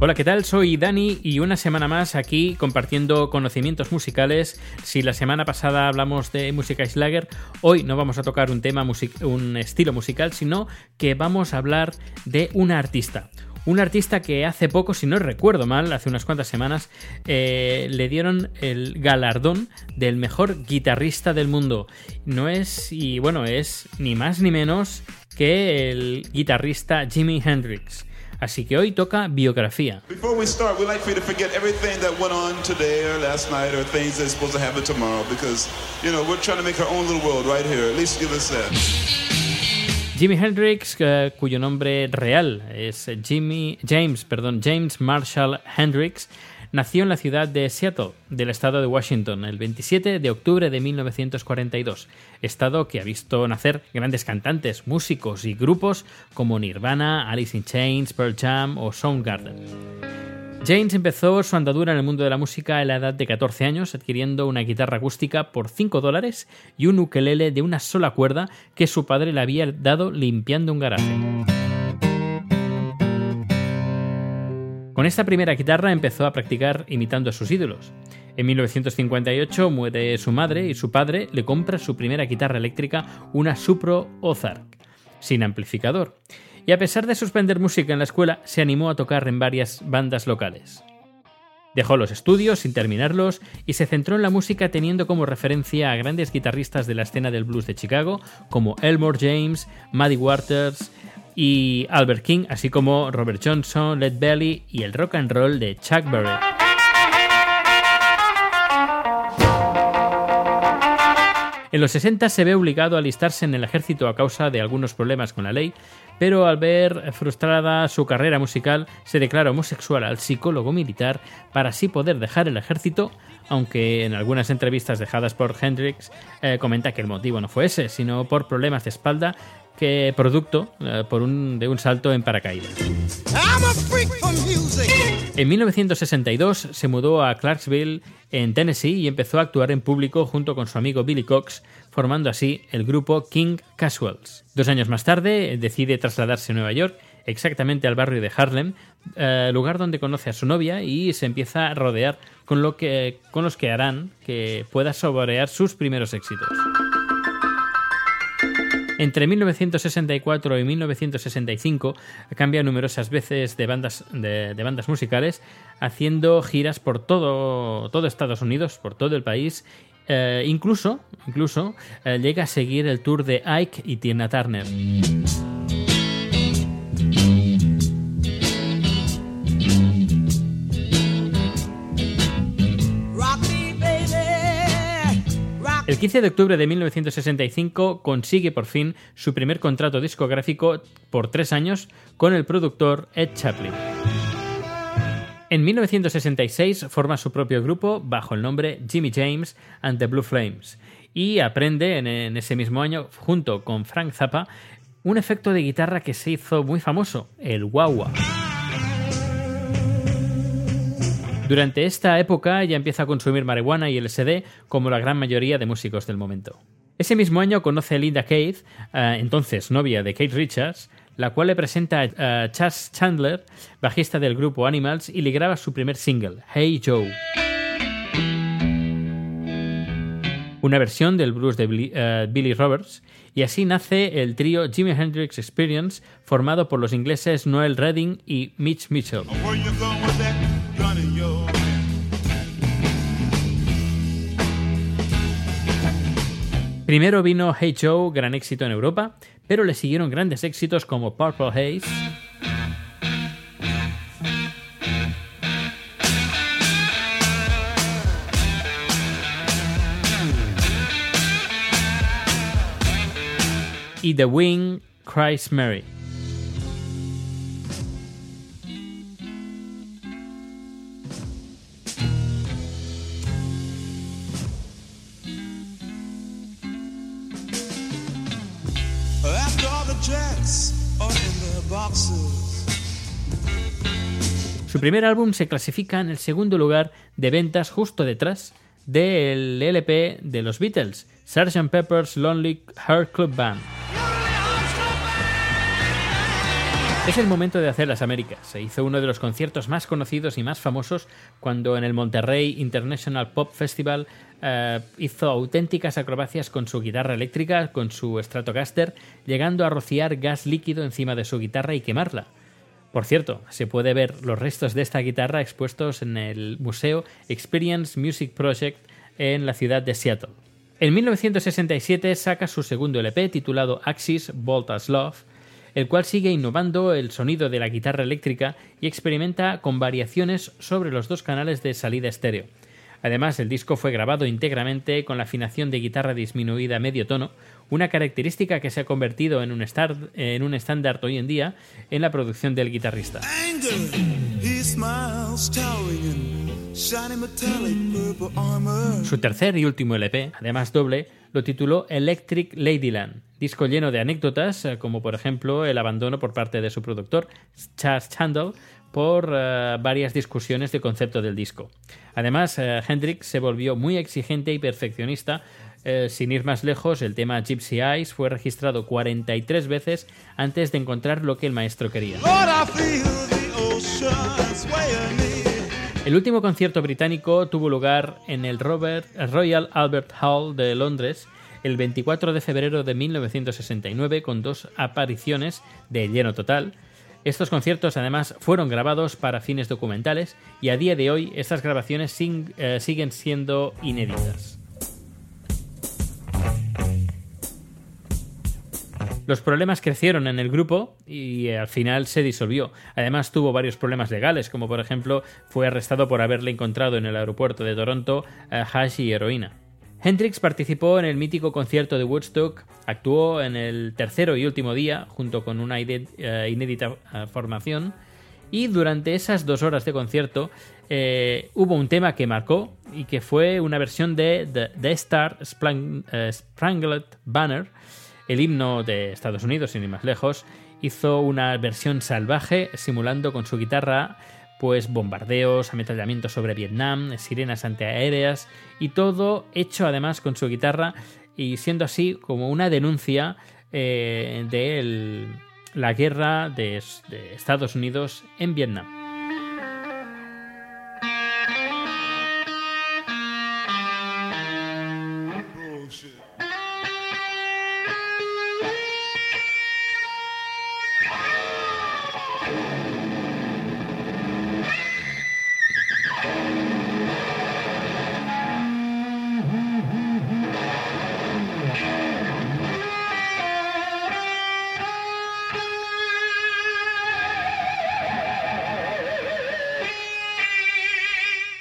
Hola, ¿qué tal? Soy Dani y una semana más aquí compartiendo conocimientos musicales. Si la semana pasada hablamos de música Schlager, hoy no vamos a tocar un tema, un estilo musical, sino que vamos a hablar de una artista. Un artista que hace poco, si no recuerdo mal, hace unas cuantas semanas, eh, le dieron el galardón del mejor guitarrista del mundo. No es, y bueno, es ni más ni menos que el guitarrista Jimi Hendrix. Así que hoy toca biografía. Before we start, we'd like for you to forget everything that went on today or last night or things that's supposed to happen tomorrow because, you know, we're trying to make our own little world right here. At least give us that. Jimi Hendrix, uh, cuyo nombre real es Jimmy James, perdón, James Marshall Hendrix, Nació en la ciudad de Seattle, del estado de Washington, el 27 de octubre de 1942, estado que ha visto nacer grandes cantantes, músicos y grupos como Nirvana, Alice in Chains, Pearl Jam o Soundgarden. James empezó su andadura en el mundo de la música a la edad de 14 años, adquiriendo una guitarra acústica por 5 dólares y un ukelele de una sola cuerda que su padre le había dado limpiando un garaje. Con esta primera guitarra empezó a practicar imitando a sus ídolos. En 1958 muere su madre y su padre le compra su primera guitarra eléctrica, una Supro Ozark, sin amplificador. Y a pesar de suspender música en la escuela, se animó a tocar en varias bandas locales. Dejó los estudios sin terminarlos y se centró en la música teniendo como referencia a grandes guitarristas de la escena del blues de Chicago como Elmore James, Muddy Waters, y Albert King, así como Robert Johnson, Led Belly y el rock and roll de Chuck Berry. En los 60 se ve obligado a alistarse en el ejército a causa de algunos problemas con la ley, pero al ver frustrada su carrera musical se declara homosexual al psicólogo militar para así poder dejar el ejército, aunque en algunas entrevistas dejadas por Hendrix eh, comenta que el motivo no fue ese, sino por problemas de espalda que producto eh, por un, de un salto en paracaídas. En 1962 se mudó a Clarksville, en Tennessee, y empezó a actuar en público junto con su amigo Billy Cox, formando así el grupo King Casuals. Dos años más tarde decide trasladarse a Nueva York, exactamente al barrio de Harlem, eh, lugar donde conoce a su novia y se empieza a rodear con, lo que, con los que harán que pueda saborear sus primeros éxitos. Entre 1964 y 1965 cambia numerosas veces de bandas, de, bandas musicales, haciendo giras por todo, todo Estados Unidos, por todo el país eh, incluso, incluso eh, llega a seguir el tour de Ike y Tina Turner. El 15 de octubre de 1965 consigue por fin su primer contrato discográfico por tres años con el productor Ed Chaplin. En 1966 forma su propio grupo bajo el nombre Jimmy James and the Blue Flames y aprende en, ese mismo año, junto con Frank Zappa, un efecto de guitarra que se hizo muy famoso, el -wah. Durante esta época ya empieza a consumir marihuana y LSD como la gran mayoría de músicos del momento. Ese mismo año conoce a Linda Keith, eh, entonces novia de Kate Richards, la cual le presenta a Chas Chandler, bajista del grupo Animals, y le graba su primer single, Hey Joe. Una versión del blues de Billy, eh, Billy Roberts, y así nace el trío Jimi Hendrix Experience, formado por los ingleses Noel Redding y Mitch Mitchell. Primero vino Hey Joe, gran éxito en Europa, pero le siguieron grandes éxitos como Purple Haze, y The Wing Cries Mary. Su primer álbum se clasifica en el segundo lugar de ventas justo detrás del LP de los Beatles, Sgt. Pepper's Lonely Heart Club Band. Es el momento de hacer las Américas. Se hizo uno de los conciertos más conocidos y más famosos cuando en el Monterrey International Pop Festival eh, hizo auténticas acrobacias con su guitarra eléctrica, con su Stratocaster, llegando a rociar gas líquido encima de su guitarra y quemarla. Por cierto, se puede ver los restos de esta guitarra expuestos en el Museo Experience Music Project en la ciudad de Seattle. En 1967 saca su segundo LP titulado Axis Bolt as Love, el cual sigue innovando el sonido de la guitarra eléctrica y experimenta con variaciones sobre los dos canales de salida estéreo. Además, el disco fue grabado íntegramente con la afinación de guitarra disminuida a medio tono, una característica que se ha convertido en un, en estándar hoy en día en la producción del guitarrista. Su tercer y último LP, además doble, lo tituló Electric Ladyland, disco lleno de anécdotas, eh, como por ejemplo el abandono por parte de su productor, Charles Chandler, por eh, varias discusiones de concepto del disco. Además, eh, Hendrix se volvió muy exigente y perfeccionista. sin ir más lejos, el tema Gypsy Eyes fue registrado 43 veces antes de encontrar lo que el maestro quería. El último concierto británico tuvo lugar en el Royal Albert Hall de Londres el 24 de febrero de 1969 con dos apariciones de lleno total. Estos conciertos además fueron grabados para fines documentales y a día de hoy estas grabaciones eh, siguen siendo inéditas. Los problemas crecieron en el grupo y al final se disolvió. Además tuvo varios problemas legales, como por ejemplo fue arrestado por haberle encontrado en el aeropuerto de Toronto eh, hash y heroína. Hendrix participó en el mítico concierto de Woodstock, actuó en el tercero y último día junto con una eh, inédita eh, formación y durante esas dos horas de concierto hubo un tema que marcó y que fue una versión de The, Star Spangled Banner el himno de Estados Unidos, sin ir más lejos, hizo una versión salvaje simulando con su guitarra pues bombardeos, ametrallamientos sobre Vietnam, sirenas antiaéreas y todo hecho además con su guitarra y siendo así como una denuncia eh, de la guerra de Estados Unidos en Vietnam.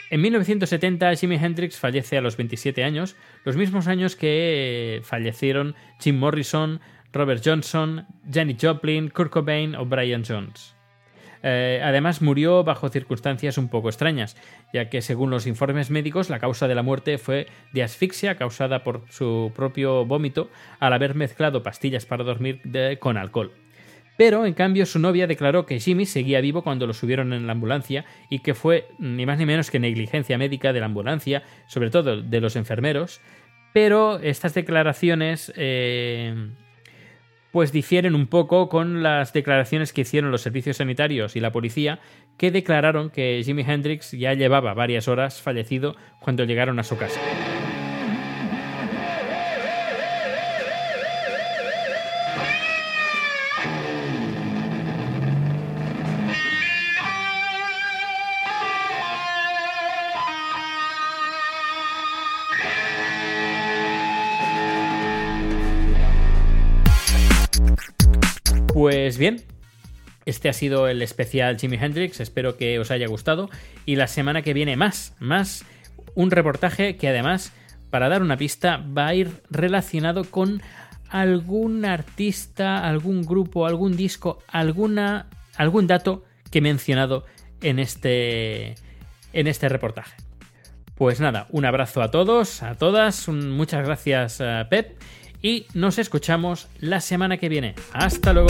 En 1970 Jimi Hendrix fallece a los 27 años, los mismos años que fallecieron Jim Morrison, Robert Johnson, Janis Joplin, Kurt Cobain o Brian Jones. Eh, además murió bajo circunstancias un poco extrañas, ya que según los informes médicos la causa de la muerte fue de asfixia causada por su propio vómito al haber mezclado pastillas para dormir con alcohol. Pero, en cambio, su novia declaró que Jimmy seguía vivo cuando lo subieron en la ambulancia y que fue ni más ni menos que negligencia médica de la ambulancia, sobre todo de los enfermeros. Pero estas declaraciones eh, pues difieren un poco con las declaraciones que hicieron los servicios sanitarios y la policía, que declararon que Jimi Hendrix ya llevaba varias horas fallecido cuando llegaron a su casa. Pues bien, este ha sido el especial Jimi Hendrix, espero que os haya gustado y la semana que viene más, más un reportaje que además, para dar una pista, va a ir relacionado con algún artista, algún grupo, algún disco, alguna, algún dato que he mencionado en este, en este reportaje. Pues nada, un abrazo a todos, a todas, muchas gracias Pep y nos escuchamos la semana que viene. Hasta luego.